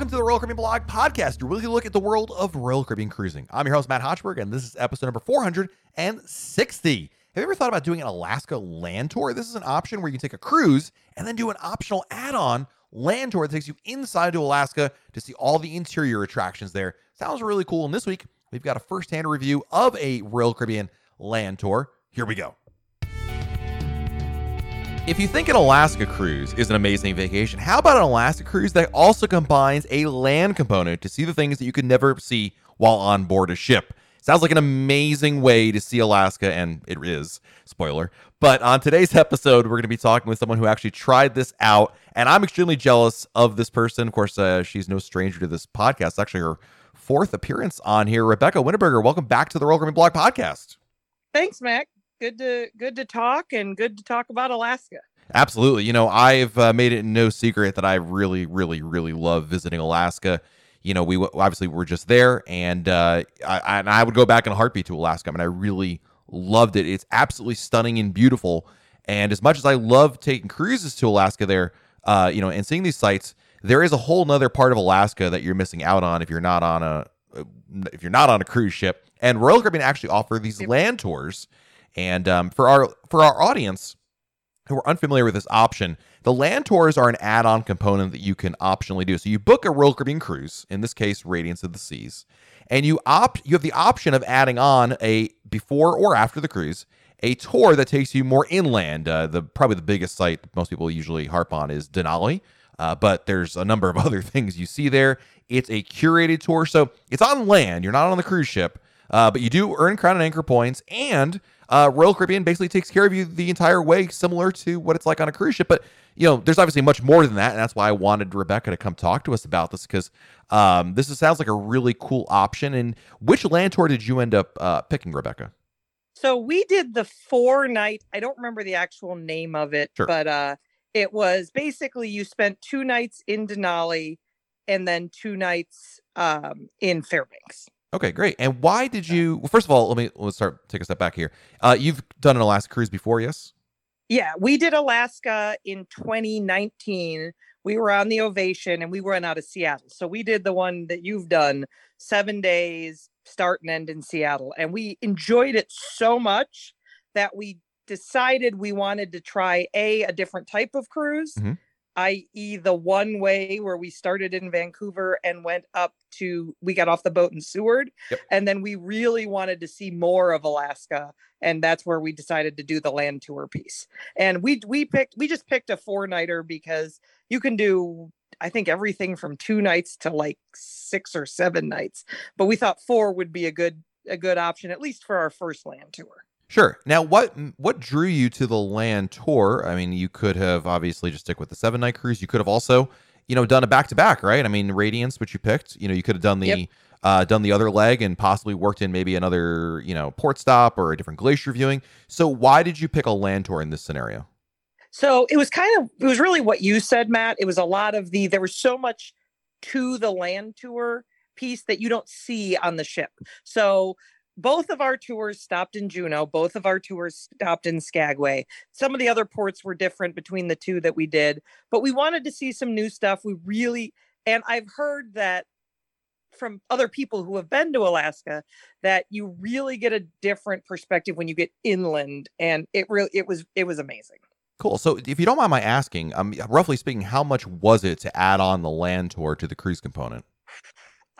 Welcome to the Royal Caribbean Blog Podcast, your weekly look at the world of Royal Caribbean cruising. I'm your host, Matt Hochberg, and this is episode number 460. Have you ever thought about doing an Alaska land tour? This is an option where you can take a cruise and then do an optional add on land tour that takes you inside to Alaska to see all the interior attractions there. Sounds really cool. And this week, we've got a first hand review of a Royal Caribbean land tour. Here we go. If you think an Alaska cruise is an amazing vacation, how about an Alaska cruise that also combines a land component to see the things that you could never see while on board a ship? Sounds like an amazing way to see Alaska, and it is. Spoiler. But on today's episode, we're going to be talking with someone who actually tried this out, and I'm extremely jealous of this person. Of course, uh, she's no stranger to this podcast. It's actually her fourth appearance on here. Rebecca Winterberger, welcome back to the Royal Caribbean Blog Podcast. Thanks, Matt good to good to talk and good to talk about Alaska. Absolutely. You know, I've uh, made it no secret that I really, really, really love visiting Alaska. You know, we obviously were just there, and uh, I, and I would go back in a heartbeat to Alaska. I mean, I really loved it. It's absolutely stunning and beautiful. And as much as I love taking cruises to Alaska, there, uh, you know, and seeing these sites, there is a whole nother part of Alaska that you're missing out on if you're not on a if you're not on a cruise ship. And Royal Caribbean actually offer these land tours and um, for our for our audience who are unfamiliar with this option, the land tours are an add-on component that you can optionally do. So you book a Royal Caribbean cruise, in this case, Radiance of the Seas, and you opt you have the option of adding on a before or after the cruise a tour that takes you more inland. Uh, the probably the biggest site most people usually harp on is Denali. Uh, but there's a number of other things you see there. It's a curated tour, so it's on land. You're not on the cruise ship, uh, but you do earn crown and anchor points, and uh, Royal Caribbean basically takes care of you the entire way, similar to what it's like on a cruise ship. But you know, there's obviously much more than that, and that's why I wanted Rebecca to come talk to us about this because um, this is, sounds like a really cool option. And which land tour did you end up uh, picking, Rebecca? So we did the four night. I don't remember the actual name of it, sure. but uh, it was basically you spent two nights in Denali and then two nights um, in Fairbanks. Okay, great. And why did you? Well, first of all, let me let's start take a step back here. Uh, you've done an Alaska cruise before, yes? Yeah, we did Alaska in 2019. We were on the Ovation and we went out of Seattle. So we did the one that you've done, seven days, start and end in Seattle, and we enjoyed it so much that we decided we wanted to try a a different type of cruise. Mm-hmm i.e., the one way where we started in Vancouver and went up to, we got off the boat in Seward. Yep. And then we really wanted to see more of Alaska. And that's where we decided to do the land tour piece. And we, we picked, we just picked a four nighter because you can do, I think, everything from two nights to like six or seven nights. But we thought four would be a good, a good option, at least for our first land tour. Sure. Now, what what drew you to the land tour? I mean, you could have obviously just stick with the seven night cruise. You could have also, you know, done a back to back, right? I mean, Radiance, which you picked. You know, you could have done the yep. uh, done the other leg and possibly worked in maybe another, you know, port stop or a different glacier viewing. So, why did you pick a land tour in this scenario? So it was kind of it was really what you said, Matt. It was a lot of the there was so much to the land tour piece that you don't see on the ship. So both of our tours stopped in Juneau. Both of our tours stopped in Skagway. Some of the other ports were different between the two that we did, but we wanted to see some new stuff. We really, and I've heard that from other people who have been to Alaska that you really get a different perspective when you get inland, and it really it was it was amazing. Cool. So, if you don't mind my asking, um, roughly speaking, how much was it to add on the land tour to the cruise component?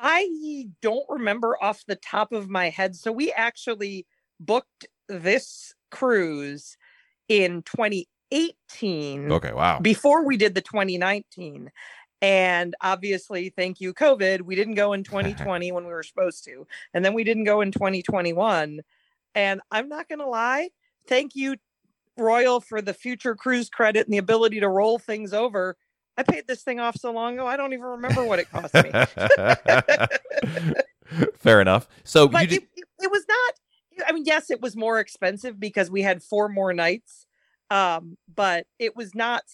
I don't remember off the top of my head. So we actually booked this cruise in 2018. Okay, wow. Before we did the 2019. And obviously, thank you, COVID, we didn't go in 2020 when we were supposed to. And then we didn't go in 2021. And I'm not going to lie, thank you, Royal, for the future cruise credit and the ability to roll things over I paid this thing off so long ago, I don't even remember what it cost me. Fair enough. So but it, it, was not. I mean, yes, it was more expensive because we had four more nights, um, but it was not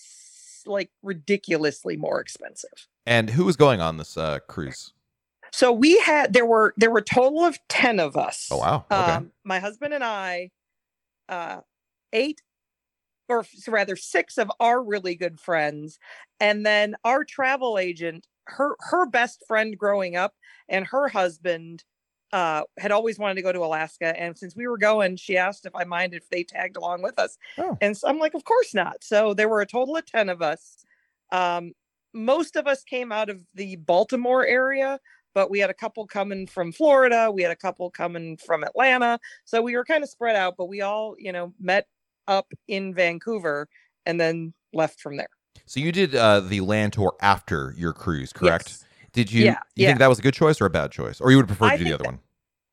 like ridiculously more expensive. And who was going on this uh, cruise? So we had there were there were a total of ten of us. Oh wow! Okay. Um, my husband and I, uh, eight or rather six of our really good friends and then our travel agent her her best friend growing up and her husband uh had always wanted to go to Alaska and since we were going she asked if I minded if they tagged along with us Oh. and so I'm like of course not so there were a total of 10 of us um most of us came out of the Baltimore area but we had a couple coming from Florida we had a couple coming from Atlanta so we were kind of spread out but we all you know met up in Vancouver and then left from there So you did uh, the land tour after your cruise, correct? Yes. Did you? Yeah, you yeah. think that was a good choice or a bad choice, or you would prefer to I do the other that- one?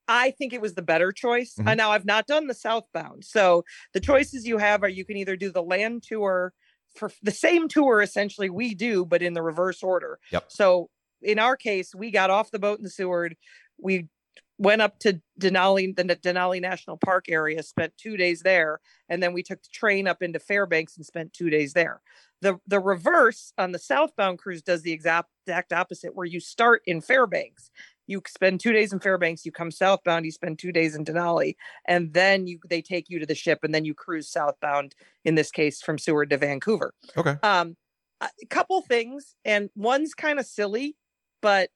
I think it was the better choice. Mhm. Uh, now I've not done the southbound. So the choices you have are you can either do the land tour for the same tour essentially we do, but in the reverse order. Yep. So in our case, we got off the boat in the Seward. We went up to Denali, the Denali National Park area, spent two days there, and then we took the train up into Fairbanks and spent two days there. The the reverse on the southbound cruise does the exact exact opposite, where you start in Fairbanks you spend two days in Fairbanks, you come southbound, you spend two days in Denali, and then you they take you to the ship, and then you cruise southbound. In this case, from Seward to Vancouver. Okay. Um, a couple things, and one's kind of silly, but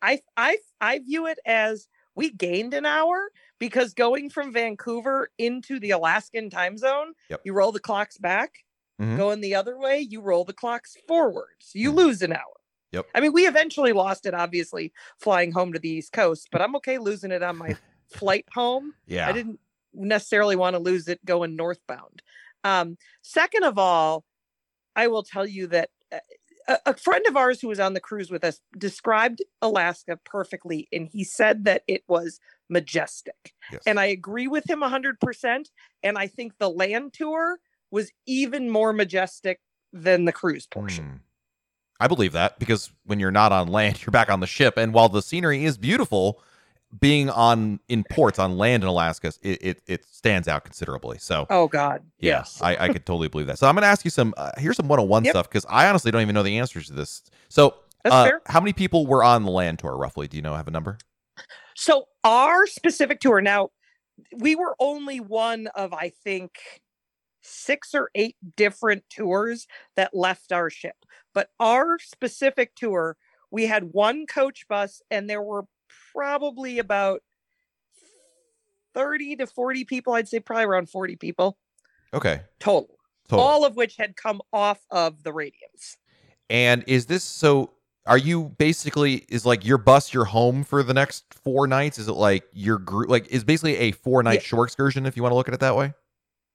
I I I view it as we gained an hour because going from Vancouver into the Alaskan time zone, Yep. you roll the clocks back. Mhm. Going the other way, you roll the clocks forwards. You Mhm. lose an hour. Yep. I mean, we eventually lost it, obviously, flying home to the East Coast, but I'm okay losing it on my flight home. Yeah. I didn't necessarily want to lose it going northbound. Um, second of all, I will tell you that a, a friend of ours who was on the cruise with us described Alaska perfectly, and he said that it was majestic. Yes. And I agree with him 100%. And I think the land tour was even more majestic than the cruise portion. Hmm. I believe that because when you're not on land, you're back on the ship, and while the scenery is beautiful, being on in ports on land in Alaska, it it, it stands out considerably. So. Oh, God. Yeah, yes. I, I could totally believe that. So I'm going to ask you some. Uh, here's some one-on-one Yep. stuff because I honestly don't even know the answers to this. So, uh, how many people were on the land tour roughly? Do you know? Have a number? So our specific tour now, we were only one of I think six or eight different tours that left our ship. But our specific tour, we had one coach bus and there were probably about 30 to 40 people, I'd say probably around 40 people Okay, total. total. All of which had come off of the Radiance. and is this so? Are you basically is like your bus your home for the next four nights? Is it like your group? Like is basically a four night Yeah. shore excursion if you want to look at it that way?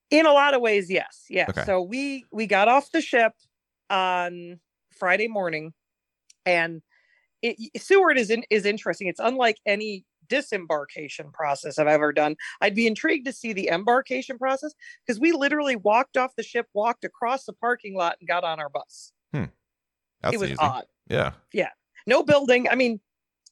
in a lot of ways yes yeah Okay. so we we got off the ship on friday morning and it, seward is in, is interesting it's unlike any disembarkation process i've ever done i'd be intrigued to see the embarkation process because we literally walked off the ship walked across the parking lot and got on our bus hmm. That's it was easy. odd Yeah. Yeah. no building i mean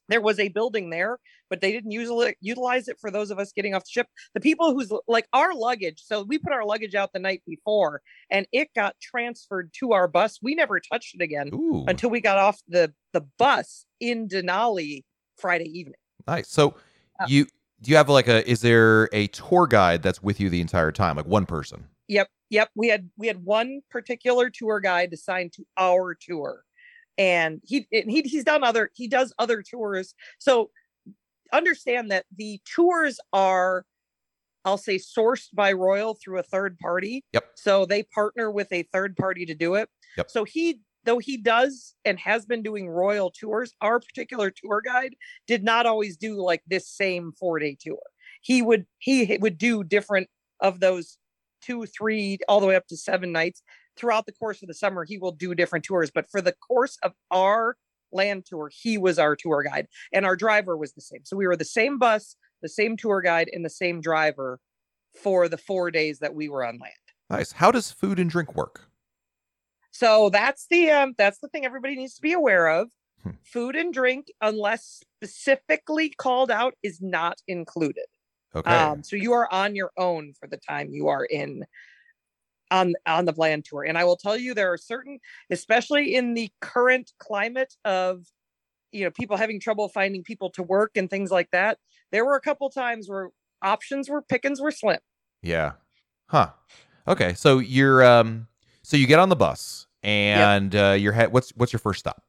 there was a building there but they didn't use utilize it for those of us getting off the ship the people who's like our luggage so we put our luggage out the night before and it got transferred to our bus we never touched it again Ooh, until we got off the the bus in denali friday evening nice. So Uh, you do you have like a? Is there a tour guide that's with you the entire time, like one person? Yep, yep. We had we had one particular tour guide assigned to our tour, and he and he he's done other he does other tours. So understand that the tours are, I'll say, sourced by Royal through a third party. Yep. So they partner with a third party to do it. Yep. So he though he does and has been doing royal tours our particular tour guide did not always do like this same four day tour he would he would do different of those two, three, all the way up to seven nights throughout the course of the summer. He will do different tours, but for the course of our land tour, he was our tour guide and our driver was the same. So we were the same bus, the same tour guide, and the same driver for the four days that we were on land. Nice. How does food and drink work? So that's the um that's the thing everybody needs to be aware of. Hmm. Food and drink, unless specifically called out, is not included. Okay. Um, so you are on your own for the time you are in on on the land tour. And I will tell you there are certain, especially in the current climate of you know people having trouble finding people to work and things like that. There were a couple times where options were pickings were slim. Yeah. Huh. Okay. So you're um so you get on the bus and uh you're head what's what's your first stop?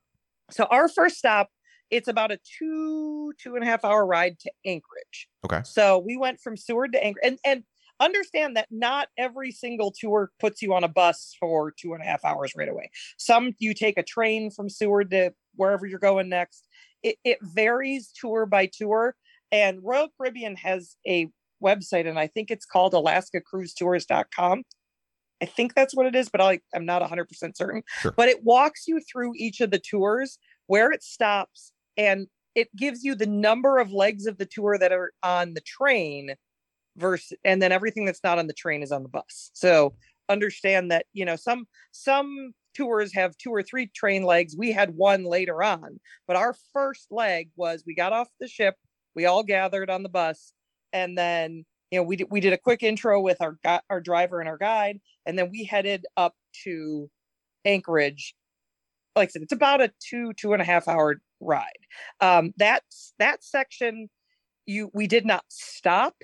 So our first stop, it's about a two two and a half hour ride to Anchorage. Okay. So we went from Seward to Anchorage, and and understand that not every single tour puts you on a bus for two and a half hours right away. Some you take a train from Seward to wherever you're going next. It, it varies tour by tour. And Royal Caribbean has a website, and I think it's called AlaskaCruiseTours.com. I think that's what it is, but I, I'm not 100% certain. Sure. But it walks you through each of the tours, where it stops, and it gives you the number of legs of the tour that are on the train versus and then everything that's not on the train is on the bus. So understand that, you know, some some tours have two or three train legs. We had one later on, but our first leg was we got off the ship, we all gathered on the bus, and then you know we did, we did a quick intro with our our driver and our guide, and then we headed up to Anchorage. Like I said, it's about a two two and a half hour ride. Um, that's that section. You we did not stop,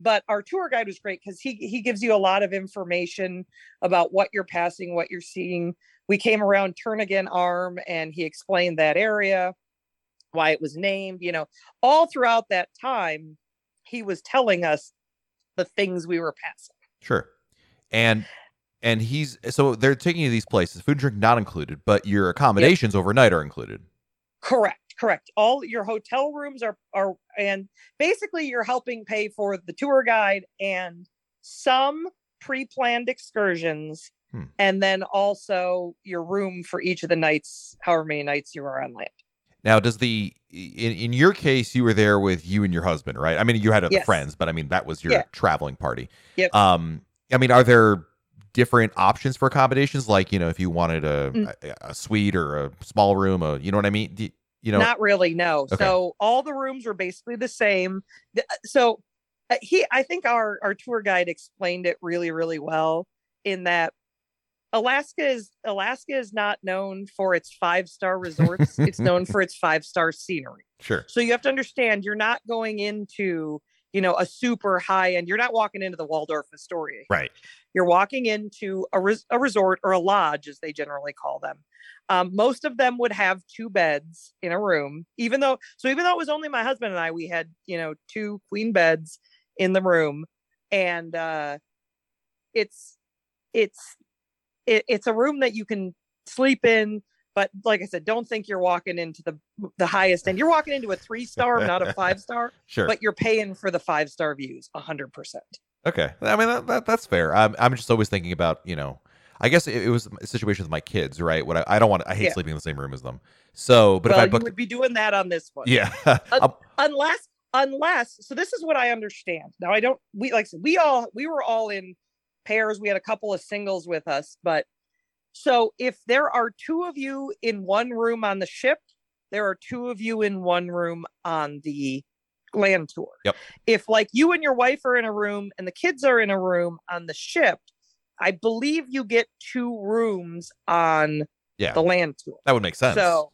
but our tour guide was great because he he gives you a lot of information about what you're passing, what you're seeing. We came around Turnagain Arm, and he explained that area, why it was named. You know, all throughout that time, he was telling us the things we were passing. Sure. And and he's so they're taking you to these places, food and drink not included, but your accommodations overnight are included. Correct, correct. All your hotel rooms are are and basically you're helping pay for the tour guide and some pre-planned excursions Hmm. and then also your room for each of the nights, however many nights you are on land. Now, does the in, in your case you were there with you and your husband, right? I mean, you had other Yes. friends, but I mean that was your Yeah. traveling party. Yep. Um, I mean, are there different options for accommodations? Like, you know, if you wanted a Mm. a, a suite or a small room, a, you know what I mean? Do, you know, Not really, no. Okay. So all the rooms were basically the same. So uh, he, I think our our tour guide explained it really, really well. In that, Alaska is Alaska is not known for its five star resorts. it's known for its five star scenery. sure, So you have to understand, you're not going into you know a super high end. You're not walking into the Waldorf Astoria. right? You're walking into a, res- a resort or a lodge, as they generally call them. Um, most of them would have two beds in a room, even though, so even though it was only my husband and I, we had, you know, two queen beds in the room. And uh, it's, it's, it, it's a room that you can sleep in. But like I said, don't think you're walking into the the highest end. You're walking into a three star, not a five star, Sure. but you're paying for the five star views, a hundred percent. Okay, I mean that, that that's fair. I'm I'm just always thinking about you know, I guess it, it was a situation with my kids, right? What I, I don't want, I hate Yeah. sleeping in the same room as them. So, but well, if I booked, would be doing that on this one. yeah, Um, unless unless so this is what i understand now i don't we like we all we were all in pairs we had a couple of singles with us but so if there are two of you in one room on the ship there are two of you in one room on the land tour Yep. if like you and your wife are in a room and the kids are in a room on the ship i believe you get two rooms on yeah, the land tour that would make sense. so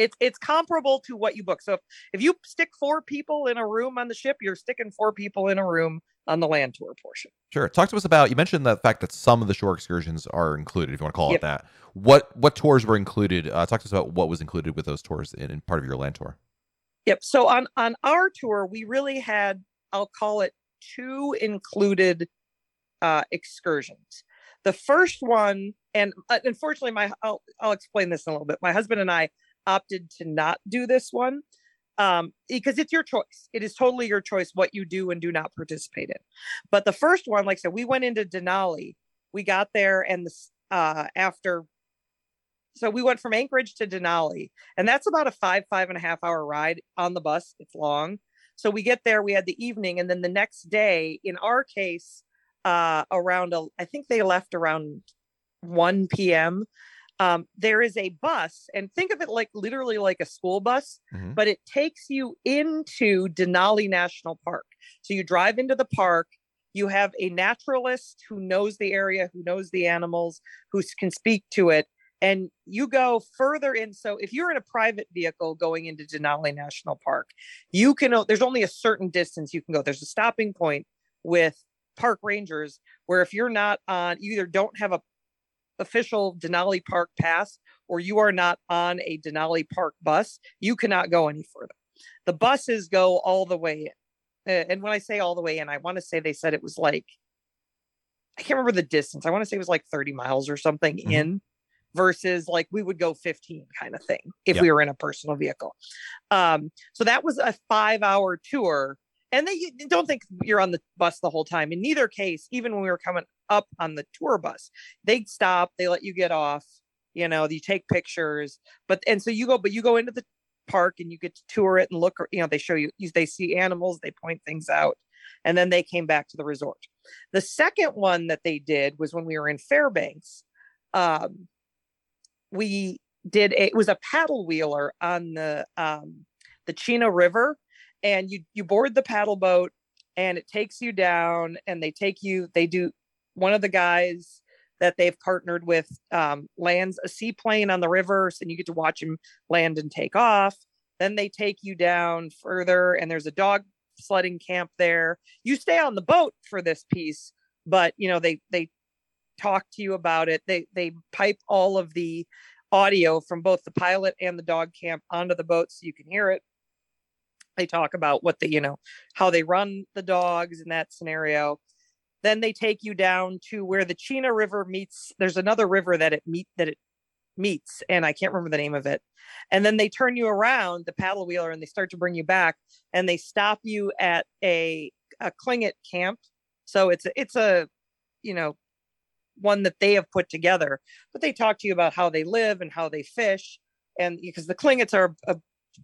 it's it's comparable to what you book. So if, if you stick four people in a room on the ship, you're sticking four people in a room on the land tour portion. Sure. Talk to us about you mentioned the fact that some of the shore excursions are included, if you want to call Yep. it that. What what tours were included? Uh, talk to us about what was included with those tours in, in part of your land tour. Yep. So on on our tour, we really had I'll call it two included uh, excursions. The first one, and uh, unfortunately, my I'll I'll explain this in a little bit. My husband and I opted to not do this one um, because it's your choice. It is totally your choice what you do and do not participate in. But the first one, like I said, we went into Denali. We got there, and this uh, after. So we went from Anchorage to Denali, and that's about a five five and a half hour ride on the bus. It's long. So we get there. We had the evening, and then the next day, in our case, uh, around a, I think they left around 1 p.m. Um, there is a bus, and think of it like literally like a school bus, Mhm. but it takes you into Denali National Park. So you drive into the park. You have a naturalist who knows the area, who knows the animals, who can speak to it, and you go further in. So if you're in a private vehicle going into Denali National Park, you can. There's only a certain distance you can go. There's a stopping point with park rangers where if you're not on, you either don't have a official Denali Park pass or you are not on a Denali Park bus, you cannot go any further. The buses go all the way in. And when I say all the way in, I want to say they said it was like, I can't remember the distance. I want to say it was like 30 miles or something mm-hmm. in versus like we would go 15 kind of thing if we were in a personal vehicle. Um, so that was a five hour tour. And they don't think you're on the bus the whole time. In neither case, even when we were coming up on the tour bus, they'd stop, they let you get off, you know, you take pictures, but and so you go, but you go into the park and you get to tour it and look, you know, they show you, they see animals, they point things out, and then they came back to the resort. The second one that they did was when we were in Fairbanks. Um, we did a, it was a paddle wheeler on the um, the Chena River, and you you board the paddle boat and it takes you down and they take you they do one of the guys that they've partnered with um, lands a seaplane on the river and you get to watch him land and take off. Then they take you down further and there's a dog sledding camp there. You stay on the boat for this piece but you know they they talk to you about it. They they pipe all of the audio from both the pilot and the dog camp onto the boat so you can hear it they talk about what the you know how they run the dogs in that scenario. Then they take you down to where the chena river meets there's another river that it meet that it meets and i can't remember the name of it. And then they turn you around the paddle wheeler and they start to bring you back and they stop you at a a Tlingit camp. So it's it's a you know one that they have put together. But they talk to you about how they live and how they fish and because the Tlingits are a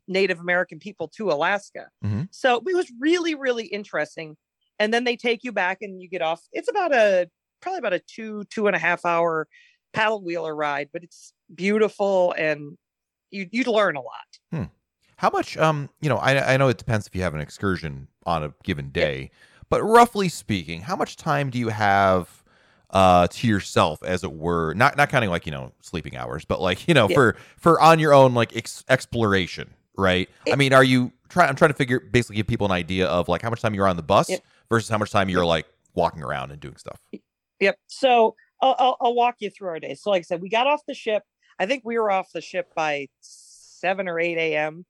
Native American people to Alaska. Mm-hmm. So it was really, really interesting. And then they take you back and you get off. It's about a probably about a two, two and a half hour paddle wheeler ride, but it's beautiful and you you'd learn a lot. Hmm. How much um, you know, I I know it depends if you have an excursion on a given day, yeah. but roughly speaking, how much time do you have uh to yourself as it were not not counting like you know sleeping hours but like you know yeah. for for on your own like ex- exploration right? It, i mean are you trying i'm trying to figure basically give people an idea of like how much time you're on the bus versus how much time you're like walking around and doing stuff. Yep. So I'll, I'll, I'll walk you through our day. So like i said we got off the ship. I think we were off the ship by 7 or 8 a.m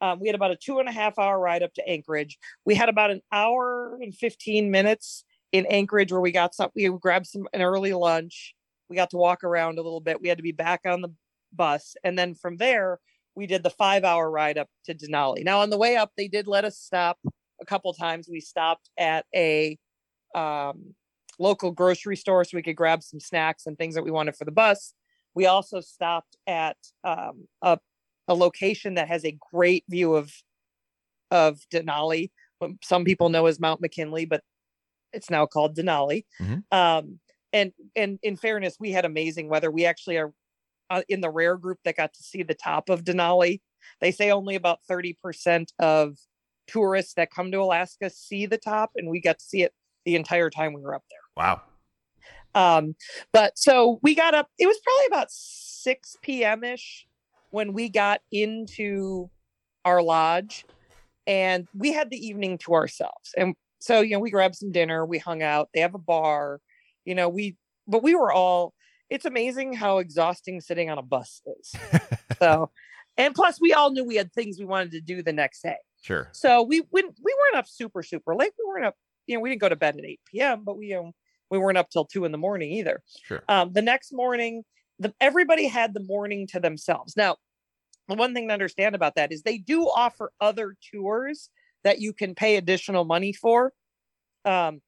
um, we had about a two and a half hour ride up to anchorage. We had about an hour and 15 minutes in Anchorage where we got some, we grabbed some an early lunch. We got to walk around a little bit. We had to be back on the bus, and then from there we did the five hour ride up to Denali. Now on the way up, they did let us stop a couple times. We stopped at a um, local grocery store so we could grab some snacks and things that we wanted for the bus. We also stopped at um, a, a location that has a great view of of Denali. Some people know as Mount McKinley, but it's now called Denali. Mm-hmm. Um, and and in fairness, we had amazing weather. We actually are uh, in the rare group that got to see the top of Denali. They say only about 30% of tourists that come to Alaska see the top, and we got to see it the entire time we were up there. Wow. Um, but so we got up, it was probably about 6 p.m. ish when we got into our lodge and we had the evening to ourselves. And so you know we grabbed some dinner we hung out they have a bar you know we but we were all it's amazing how exhausting sitting on a bus is. So and plus we all knew we had things we wanted to do the next day. Sure. So we went we weren't up super super late we weren't up you know we didn't go to bed at 8 p.m but we um we weren't up till 2 in the morning either. Sure. Um the next morning the everybody had the morning to themselves. Now the one thing to understand about that is they do offer other tours that you can pay additional money for. Um,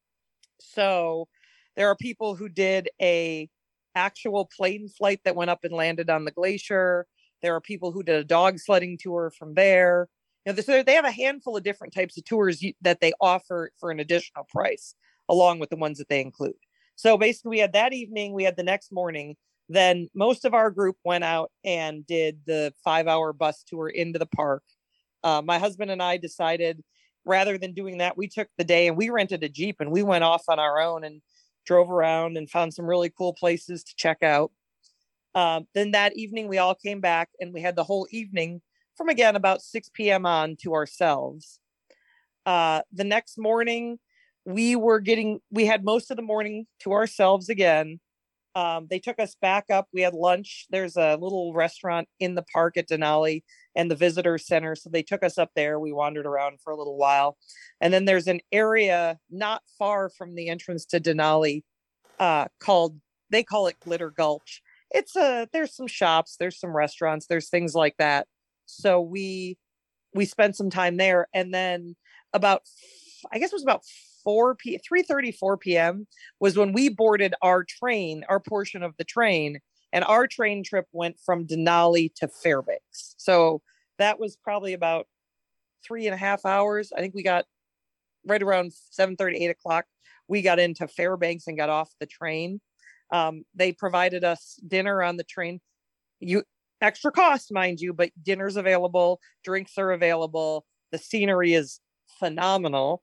so there are people who did a actual plane flight that went up and landed on the glacier. There are people who did a dog sledding tour from there. You know, so they have a handful of different types of tours that they offer for an additional price, along with the ones that they include. So basically, we had that evening, we had the next morning. Then most of our group went out and did the five hour bus tour into the park uh, my husband and I decided rather than doing that, we took the day and we rented a Jeep and we went off on our own and drove around and found some really cool places to check out. Um, then that evening, we all came back and we had the whole evening from again about 6 p.m. on to ourselves. Uh, the next morning, we were getting, we had most of the morning to ourselves again. Um, they took us back up. We had lunch. There's a little restaurant in the park at Denali and the visitor center. So they took us up there. We wandered around for a little while. And then there's an area not far from the entrance to Denali uh, called, they call it Glitter Gulch. It's a, there's some shops, there's some restaurants, there's things like that. So we, we spent some time there. And then about, I guess it was about 4 p 3 4 p.m was when we boarded our train our portion of the train and our train trip went from denali to fairbanks. So that was probably about three and a half hours. I think we got right around 7 30 8 o'clock we got into fairbanks and got off the train. Um, they provided us dinner on the train. You extra cost mind you but dinner's available drinks are available. The scenery is phenomenal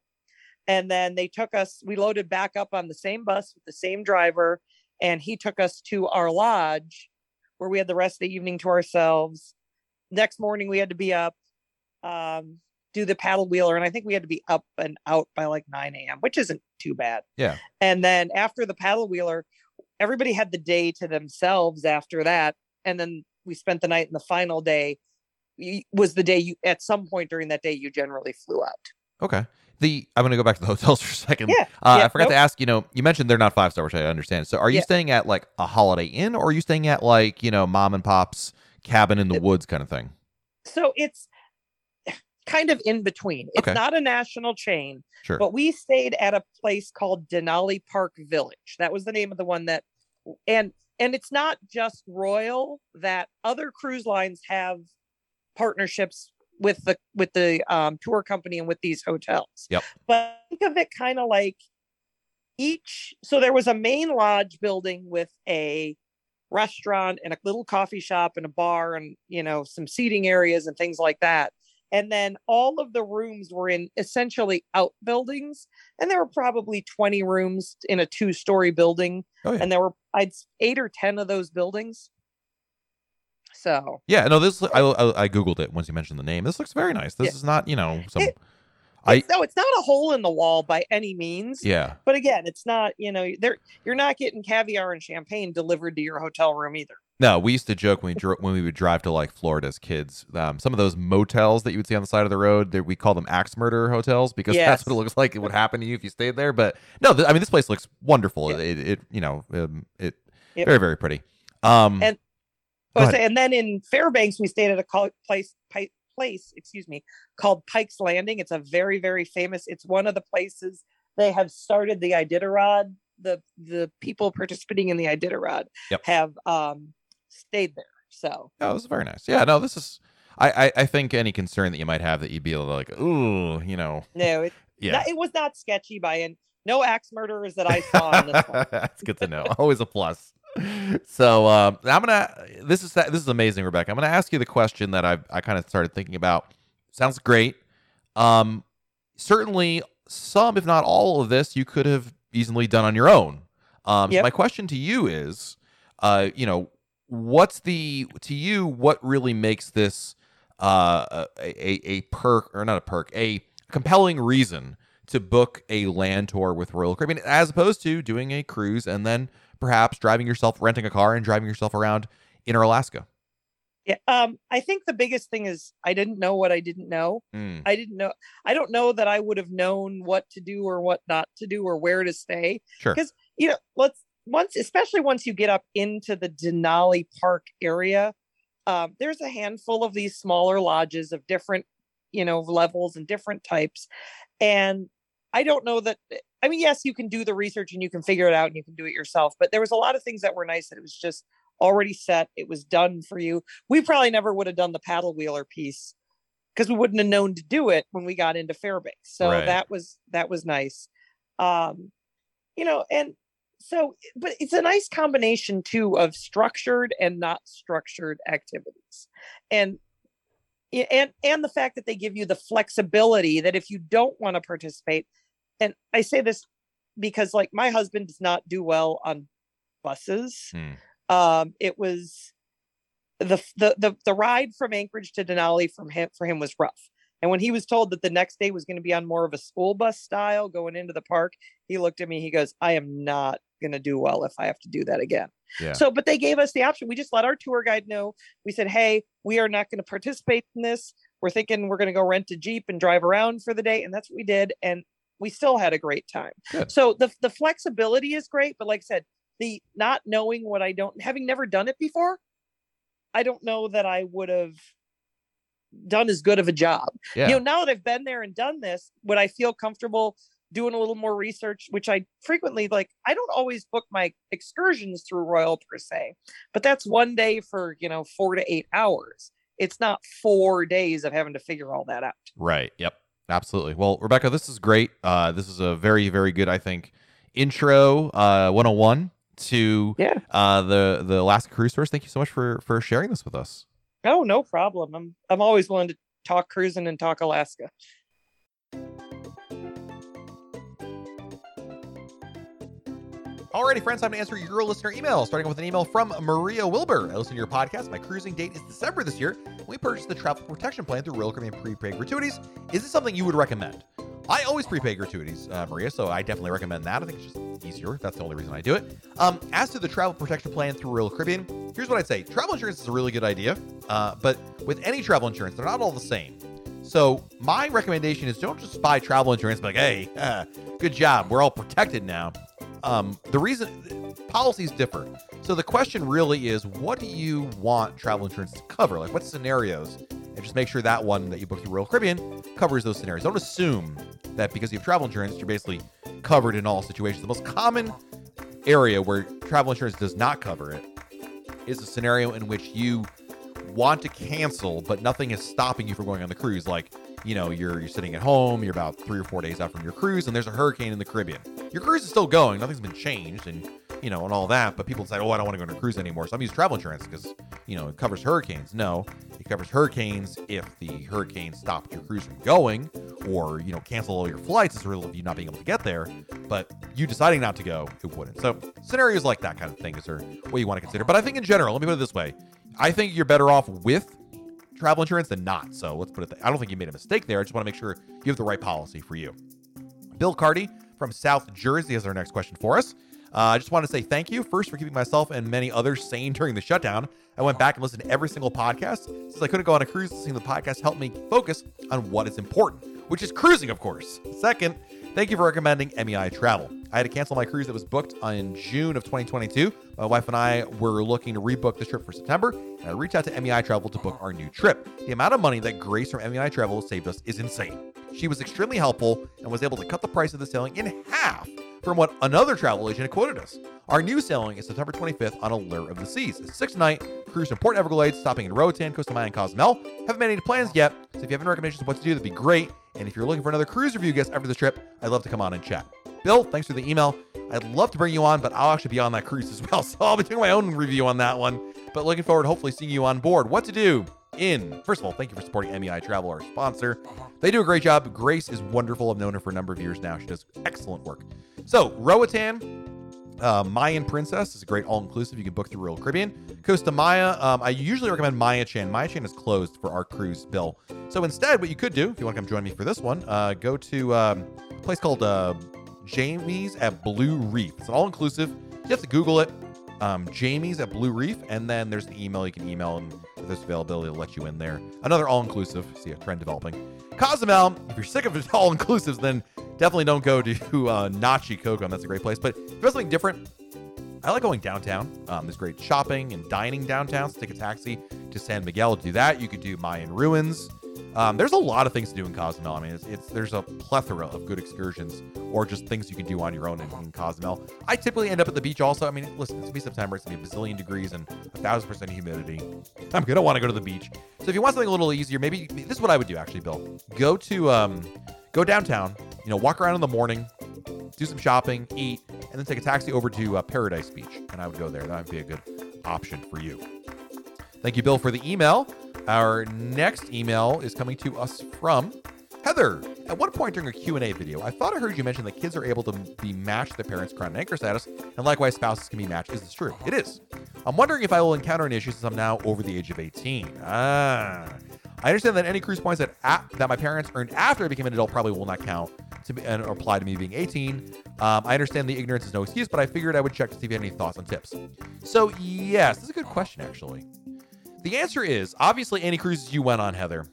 and then they took us we loaded back up on the same bus with the same driver and he took us to our lodge where we had the rest of the evening to ourselves next morning we had to be up um, do the paddle wheeler and i think we had to be up and out by like 9 a.m which isn't too bad Yeah. and then after the paddle wheeler everybody had the day to themselves after that and then we spent the night and the final day was the day you at some point during that day you generally flew out Okay. The I'm gonna go back to the hotels for a second. Yeah, Uh, yeah, I forgot nope. to ask. You know, you mentioned they're not five star, which I understand. So, are you Yeah. staying at like a Holiday Inn, or are you staying at like you know mom and pop's cabin in the woods kind of thing? so it's kind of in between. It's Okay. not a national chain, Sure. but we stayed at a place called Denali Park Village. That was the name of the one that and and it's not just Royal that other cruise lines have partnerships with the with the um, tour company and with these hotels. Yep. But think of it kind of like each so there was a main lodge building with a restaurant and a little coffee shop and a bar and you know some seating areas and things like that and then all of the rooms were in essentially outbuildings and there were probably 20 rooms in a two story building Oh, yeah. and there were i'd eight or ten of those buildings so Yeah. No, this I, I I googled it once you mentioned the name. This looks very nice. This Yeah. is not you know some. It- I it's, no it's not a hole in the wall by any means yeah. but again it's not you know there you're not getting caviar and champagne delivered to your hotel room either No, we used to joke when we dro- when we would drive to like Florida as kids. Um, some of those motels that you would see on the side of the road, we call them axe murder hotels because that's what it looks like. It would happen to you if you stayed there. But no, th- I mean this place looks wonderful. Yeah. It, it you know um, it Yep. very very pretty. Um, And- Go Oh, ahead. so- and then in Fairbanks, we stayed at a call, place, pi- place, excuse me, called Pike's Landing. It's a very, very famous. It's one of the places they have started the Iditarod. The the people participating in the Iditarod Yep. have um, stayed there. So Oh, this is very nice. Yeah, no, this is. I, I I think any concern that you might have that you'd be able to like, ooh, you know, no, it, yeah. not- it was not sketchy by any. No axe murderers that I saw on this one. That's good to know. Always a plus. So um, I'm gonna. This is this is amazing, Rebecca. I'm gonna ask you the question that I I kind of started thinking about. Sounds great. Um, certainly some, if not all of this, you could have easily done on your own. Um, so my question to you is, uh, you know, what's the to you what really makes this uh a, a, a perk or not a perk a compelling reason to book a land tour with Royal Caribbean as opposed to doing a cruise and then perhaps driving yourself renting a car and driving yourself around inner Alaska. Yeah, um, I think the biggest thing is I didn't know what I didn't know. Mm, I didn't know. I don't know that I would have known what to do or what not to do or where to stay. Sure. Because you know, let's once, especially once you get up into the Denali Park area, um, there's a handful of these smaller lodges of different, you know, levels and different types, and I don't know that. I mean, yes, you can do the research and you can figure it out and you can do it yourself, but there was a lot of things that were nice that it was just already set. It was done for you. We probably never would have done the paddle wheeler piece because we wouldn't have known to do it when we got into Fairbanks. So Right. that was that was nice. Um, you know, and so but it's a nice combination too of structured and not structured activities. And and and the fact that they give you the flexibility that if you don't want to participate, and I say this because like my husband does not do well on buses. Hmm. Um, it was the, the the the ride from Anchorage to Denali from him for him was rough. And when he was told that the next day was going to be on more of a school bus style going into the park, he looked at me. He goes, "I am not going to do well if I have to do that again. Yeah. So, but they gave us the option. We just let our tour guide know. We said, hey, we are not going to participate in this. We're thinking we're going to go rent a Jeep and drive around for the day. And that's what we did. And we still had a great time. Good. So the, the flexibility is great. But like I said, the not knowing what I don't, having never done it before, I don't know that I would have done as good of a job. Yeah. You know, now that I've been there and done this, would I feel comfortable doing a little more research, which I frequently like? I don't always book my excursions through Royal per se, but that's one day for, you know, four to eight hours. It's not four days of having to figure all that out. Right. Yep. Absolutely. Well, Rebecca, this is great. Uh, this is a very, very good, I think, intro uh, 101 to Yeah. uh, the the Alaska Cruise Tours. Thank you so much for for sharing this with us. Oh, no problem. I'm I'm always willing to talk cruising and talk Alaska. Alrighty, friends, time to answer your listener email. Starting with an email from Maria Wilbur. I listen to your podcast. My cruising date is December this year. We purchased the travel protection plan through Royal Caribbean prepaid gratuities. Is this something you would recommend? I always prepay gratuities, uh, Maria, so I definitely recommend that. I think it's just easier. That's the only reason I do it. Um, as to the travel protection plan through Royal Caribbean, here's what I'd say: travel insurance is a really good idea, uh, but with any travel insurance, they're not all the same. So my recommendation is don't just buy travel insurance. Like, hey, uh, good job, we're all protected now. Um, the reason policies differ. So the question really is, what do you want travel insurance to cover? Like, what scenarios? And just make sure that one that you book through Royal Caribbean covers those scenarios. Don't assume that because you have travel insurance, you're basically covered in all situations. The most common area where travel insurance does not cover it is a scenario in which you want to cancel, but nothing is stopping you from going on the cruise. Like, you know, you're you're sitting at home, you're about three or four days out from your cruise, and there's a hurricane in the Caribbean. Your cruise is still going, nothing's been changed, and you know, and all that. But people say, oh, I don't want to go on a cruise anymore, so I'm using travel insurance because you know it covers hurricanes. No, it covers hurricanes if the hurricane stopped your cruise from going, or you know, cancel all your flights as a result of you not being able to get there. But you deciding not to go, it wouldn't. So scenarios like that kind of thing is what you want to consider. But I think in general, let me put it this way: I think you're better off with travel insurance than not. So let's put it. Th- I don't think you made a mistake there. I just want to make sure you have the right policy for you. Bill Cardy from South Jersey has our next question for us. Uh, I just want to say thank you first for keeping myself and many others sane during the shutdown. I went back and listened to every single podcast since I couldn't go on a cruise. Listening to the podcast helped me focus on what is important, which is cruising, of course. Second, thank you for recommending MEI Travel. I had to cancel my cruise that was booked in June of 2022. My wife and I were looking to rebook this trip for September, and I reached out to MEI Travel to book our new trip. The amount of money that Grace from MEI Travel saved us is insane. She was extremely helpful and was able to cut the price of the sailing in half from what another travel agent had quoted us. Our new sailing is September 25th on Allure of the Seas. It's six night cruise from Port Everglades, stopping in Roatan, Costa Maya, and Cozumel. Haven't made any plans yet, so if you have any recommendations of what to do, that'd be great. And if you're looking for another cruise review guest after this trip, I'd love to come on and chat. Bill, thanks for the email. I'd love to bring you on, but I'll actually be on that cruise as well. So I'll be doing my own review on that one. But looking forward hopefully seeing you on board. What to do in, first of all, thank you for supporting MEI Travel, our sponsor. They do a great job. Grace is wonderful. I've known her for a number of years now. She does excellent work. So, Roatan, uh, Mayan Princess is a great all-inclusive. You can book through Royal Caribbean. Costa Maya, um, I usually recommend Maya Chan. Maya Chan is closed for our cruise, Bill. So instead, what you could do, if you want to come join me for this one, uh, go to um, a place called uh, Jamie's at Blue Reef. It's an all-inclusive. You have to Google it. Um, Jamie's at Blue Reef, and then there's an email you can email, and if there's availability, they'll let you in there. Another all-inclusive. See a trend developing. Cozumel. If you're sick of all-inclusives, then definitely don't go to uh, Nachi. That's a great place. But if you want something different, I like going downtown. Um, there's great shopping and dining downtown. So take a taxi to San Miguel to do that. You could do Mayan ruins. Um, there's a lot of things to do in Cozumel. I mean, it's, it's there's a plethora of good excursions or just things you can do on your own in, in Cozumel. I typically end up at the beach also. I mean, listen, it's gonna be September. It's gonna be a bazillion degrees and a thousand percent humidity. I'm gonna want to go to the beach. So if you want something a little easier, maybe this is what I would do actually, Bill. Go to um, go downtown. You know, walk around in the morning, do some shopping, eat, and then take a taxi over to uh, Paradise Beach. And I would go there. That would be a good option for you. Thank you, Bill, for the email. Our next email is coming to us from Heather. At one point during a Q&A video, I thought I heard you mention that kids are able to be matched their parents' crown and anchor status, and likewise spouses can be matched. Is this true? It is. I'm wondering if I will encounter an issue since I'm now over the age of 18. Ah. I understand that any cruise points that, a- that my parents earned after I became an adult probably will not count to be, and apply to me being 18. Um, I understand the ignorance is no excuse, but I figured I would check to see if you had any thoughts on tips. So, yes, this is a good question, actually. The answer is obviously any cruises you went on, Heather,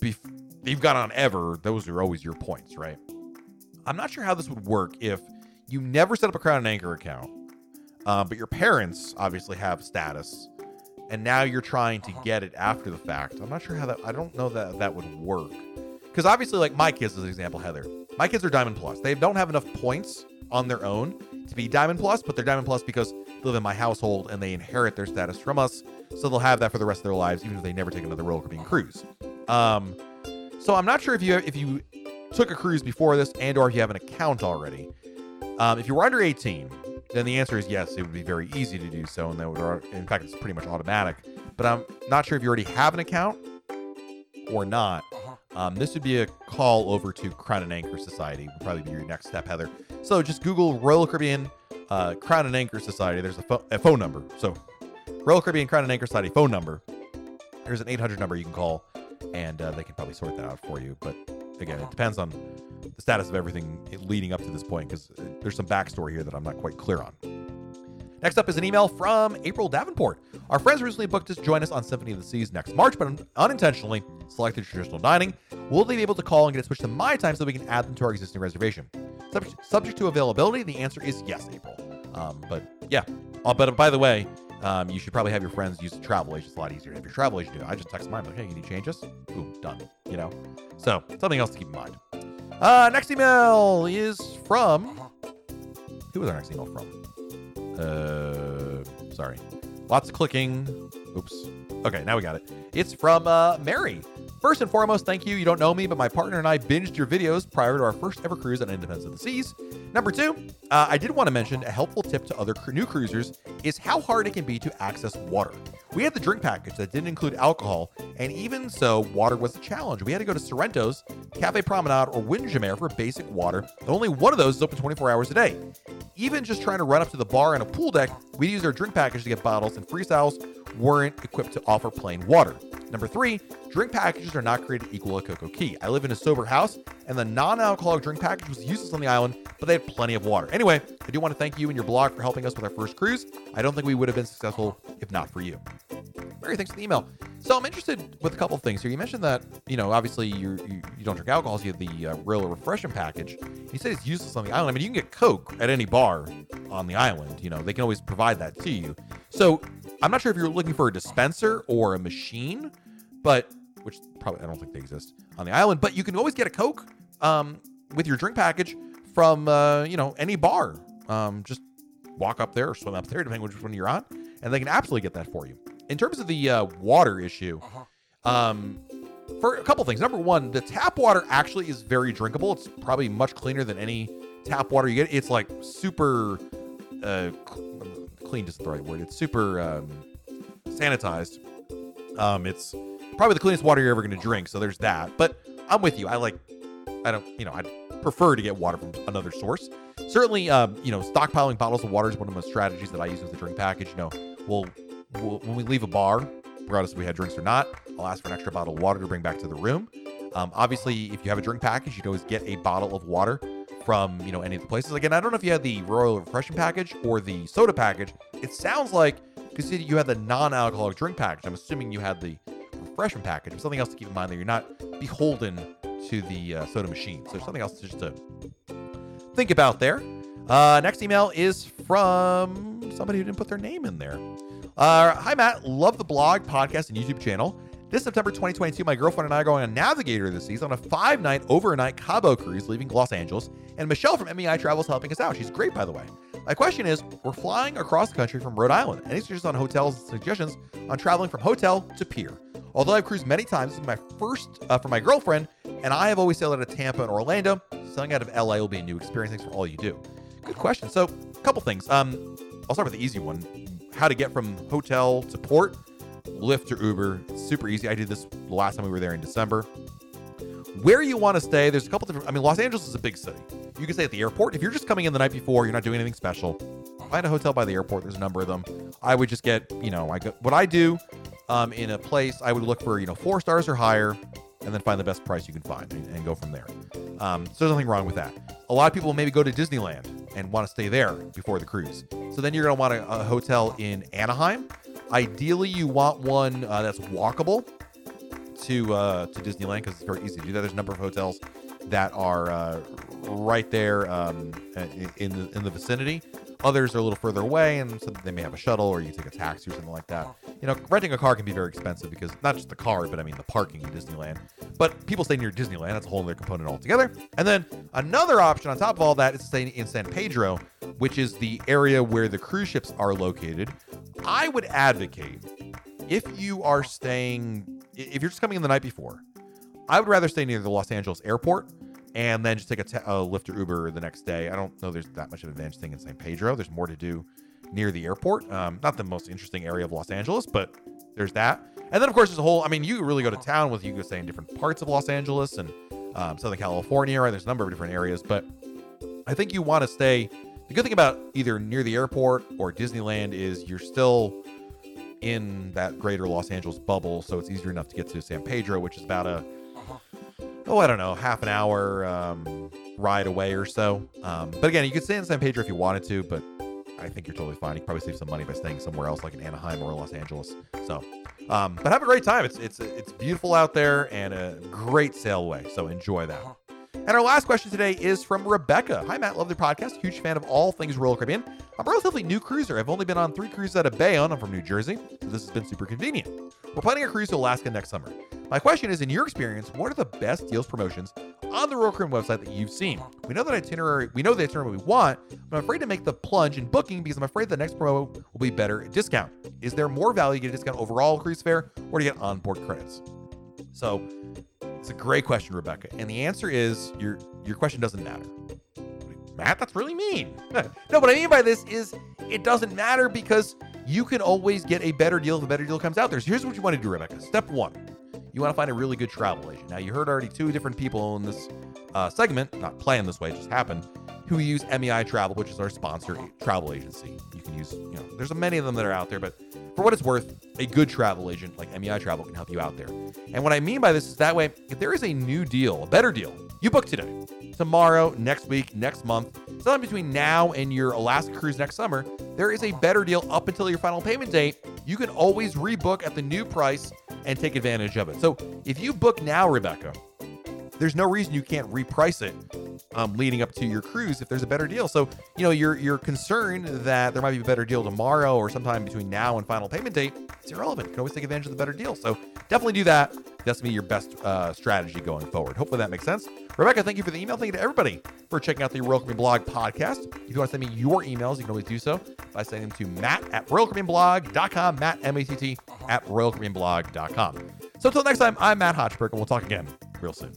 bef- you've gone on ever, those are always your points, right? I'm not sure how this would work if you never set up a Crown and Anchor account, uh, but your parents obviously have status, and now you're trying to get it after the fact. I'm not sure how that. I don't know that that would work because obviously, like my kids, as an example, Heather, my kids are Diamond Plus. They don't have enough points on their own to be Diamond Plus, but they're Diamond Plus because they live in my household and they inherit their status from us, so they'll have that for the rest of their lives, even if they never take another Royal Caribbean cruise. Um, so I'm not sure if you if you took a cruise before this and or if you have an account already. Um, if you were under 18, then the answer is yes. It would be very easy to do so, and that would, in fact, it's pretty much automatic. But I'm not sure if you already have an account or not. Um, this would be a call over to Crown and Anchor Society. Would probably be your next step, Heather. So just Google Royal Caribbean uh, Crown and Anchor Society. There's a, pho- a phone number. So Royal Caribbean Crown and Anchor Society phone number. There's an 800 number you can call, and uh, they can probably sort that out for you. But again, it depends on the status of everything leading up to this point because there's some backstory here that I'm not quite clear on. Next up is an email from April Davenport. Our friends recently booked us to join us on Symphony of the Seas next March, but unintentionally selected traditional dining. Will they be able to call and get it switched to my time so we can add them to our existing reservation? Subject, subject to availability, the answer is yes, April. Um, but yeah, uh, but by the way, um, you should probably have your friends use the travel agent. It's a lot easier to have your travel agent do it. I just text mine, like, hey, can you change this? Boom, done. You know? So, something else to keep in mind. Uh, next email is from. Who was our next email from? Uh, sorry. Lots of clicking. Oops. Okay, now we got it. It's from uh, Mary. First and foremost, thank you. You don't know me, but my partner and I binged your videos prior to our first ever cruise on Independence of the Seas. Number two, uh, I did want to mention a helpful tip to other cru- new cruisers is how hard it can be to access water. We had the drink package that didn't include alcohol, and even so, water was a challenge. We had to go to Sorrento's, Cafe Promenade, or Windjammer for basic water, only one of those is open 24 hours a day. Even just trying to run up to the bar and a pool deck, we'd use our drink package to get bottles, and freestyles weren't equipped to offer plain water. Number three, drink packages are not created equal at CocoCay. I live in a sober house, and the non alcoholic drink package was useless on the island, but they had plenty of water. Anyway, I do want to thank you and your blog for helping us with our first cruise. I don't think we would have been successful if not for you. Mary, thanks for the email. So I'm interested with a couple things here. You mentioned that, you know, obviously you you don't drink alcohol, so you have the uh, Royal Refreshment package. You said it's useless on the island. I mean, you can get Coke at any bar on the island. You know, they can always provide that to you. So I'm not sure if you're looking for a dispenser or a machine, but which probably I don't think they exist on the island. But you can always get a Coke um, with your drink package from uh, you know any bar. Um, just walk up there or swim up there, depending which one you're on, and they can absolutely get that for you. In terms of the uh, water issue, um, for a couple things. Number one, the tap water actually is very drinkable. It's probably much cleaner than any tap water you get. It's like super uh, cl- clean isn't the right word. It's super um, sanitized. Um, it's probably the cleanest water you're ever going to drink. So there's that. But I'm with you. I like. I don't. You know. I prefer to get water from another source. Certainly, um, you know, stockpiling bottles of water is one of the strategies that I use with the drink package. You know, we'll, we'll when we leave a bar, regardless if we had drinks or not, I'll ask for an extra bottle of water to bring back to the room. Um, obviously, if you have a drink package, you can always get a bottle of water from you know any of the places. Again, I don't know if you had the Royal Refreshment package or the soda package. It sounds like because you had the non-alcoholic drink package. I'm assuming you had the refreshment package. But something else to keep in mind that you're not beholden to the uh, soda machine. So something else just to think about there. Uh, next email is from somebody who didn't put their name in there. Uh, hi, Matt. Love the blog, podcast, and YouTube channel. This September 2022, my girlfriend and I are going on Navigator this season on a five night overnight Cabo cruise leaving Los Angeles. And Michelle from MEI Travel is helping us out. She's great, by the way. My question is we're flying across the country from Rhode Island. Any suggestions on hotels and suggestions on traveling from hotel to pier? Although I've cruised many times, this is my first uh, for my girlfriend, and I have always sailed out of Tampa and Orlando. Sailing out of LA will be a new experience. Thanks for all you do. Good question. So, a couple things. Um, I'll start with the easy one: how to get from hotel to port. Lyft or Uber. Super easy. I did this the last time we were there in December. Where you want to stay, there's a couple different. I mean, Los Angeles is a big city. You can stay at the airport. If you're just coming in the night before, you're not doing anything special. Find a hotel by the airport. There's a number of them. I would just get, you know, I got what I do um, in a place. I would look for, you know, four stars or higher, and then find the best price you can find and, and go from there. Um, so there's nothing wrong with that. A lot of people maybe go to Disneyland and want to stay there before the cruise. So then you're going to want a, a, hotel in Anaheim. Ideally, you want one uh, that's walkable to uh, to Disneyland because it's very easy to do that. There's a number of hotels that are uh, right there um, in the in the vicinity. Others are a little further away, and so they may have a shuttle or you take a taxi or something like that. You know, renting a car can be very expensive because not just the car, but I mean the parking in Disneyland. But people stay near Disneyland; that's a whole other component altogether. And then another option on top of all that is to stay in San Pedro, which is the area where the cruise ships are located. I would advocate if you are staying, if you're just coming in the night before, I would rather stay near the Los Angeles airport and then just take a, Lyft or Uber the next day. I don't know there's that much of an advantage thing in San Pedro. There's more to do near the airport. Um, not the most interesting area of Los Angeles, but there's that. And then, of course, there's a whole, I mean, you really go to town with, you can stay in different parts of Los Angeles and um, Southern California? There's a number of different areas, but I think you want to stay. The good thing about either near the airport or Disneyland is you're still in that greater Los Angeles bubble, so it's easier enough to get to San Pedro, which is about a oh, I don't know, half an hour um, ride away or so. Um, but again, you could stay in San Pedro if you wanted to, but I think you're totally fine. You could probably save some money by staying somewhere else, like in Anaheim or Los Angeles. So, um, but have a great time. It's it's it's beautiful out there and a great sailway. So enjoy that. And our last question today is from Rebecca. Hi, Matt. Love the podcast. Huge fan of all things Royal Caribbean. I'm a relatively new cruiser. I've only been on three cruises out of Bayonne. I'm from New Jersey, so this has been super convenient. We're planning a cruise to Alaska next summer. My question is, in your experience, what are the best deals promotions on the Royal Caribbean website that you've seen? We know that itinerary, we know the itinerary we want, but I'm afraid to make the plunge in booking because I'm afraid the next promo will be better at discount. Is there more value to get a discount overall cruise fare or to get onboard credits? So it's a great question, Rebecca. And the answer is your your question doesn't matter. Matt, that's really mean. no, what I mean by this is it doesn't matter because you can always get a better deal if a better deal comes out there. So here's what you want to do, Rebecca. Step one you want to find a really good travel agent. Now, you heard already two different people in this uh, segment, not planned this way, just happened, who use MEI Travel, which is our sponsor travel agency. You can use, you know, there's many of them that are out there, but for what it's worth, a good travel agent like MEI Travel can help you out there. And what I mean by this is that way, if there is a new deal, a better deal, you book today, tomorrow, next week, next month, sometime between now and your Alaska cruise next summer, there is a better deal up until your final payment date. You can always rebook at the new price and take advantage of it. So if you book now, Rebecca, there's no reason you can't reprice it um, leading up to your cruise if there's a better deal. So you know you're you're concerned that there might be a better deal tomorrow or sometime between now and final payment date. It's irrelevant. You can always take advantage of the better deal. So definitely do that. That's gonna be your best uh, strategy going forward. Hopefully that makes sense. Rebecca, thank you for the email. Thank you to everybody for checking out the Royal Caribbean Blog podcast. If you want to send me your emails, you can always do so by sending them to matt at royalcaribbeanblog.com, matt, M-A-T-T, at royalcaribbeanblog.com. So until next time, I'm Matt Hochberg, and we'll talk again real soon.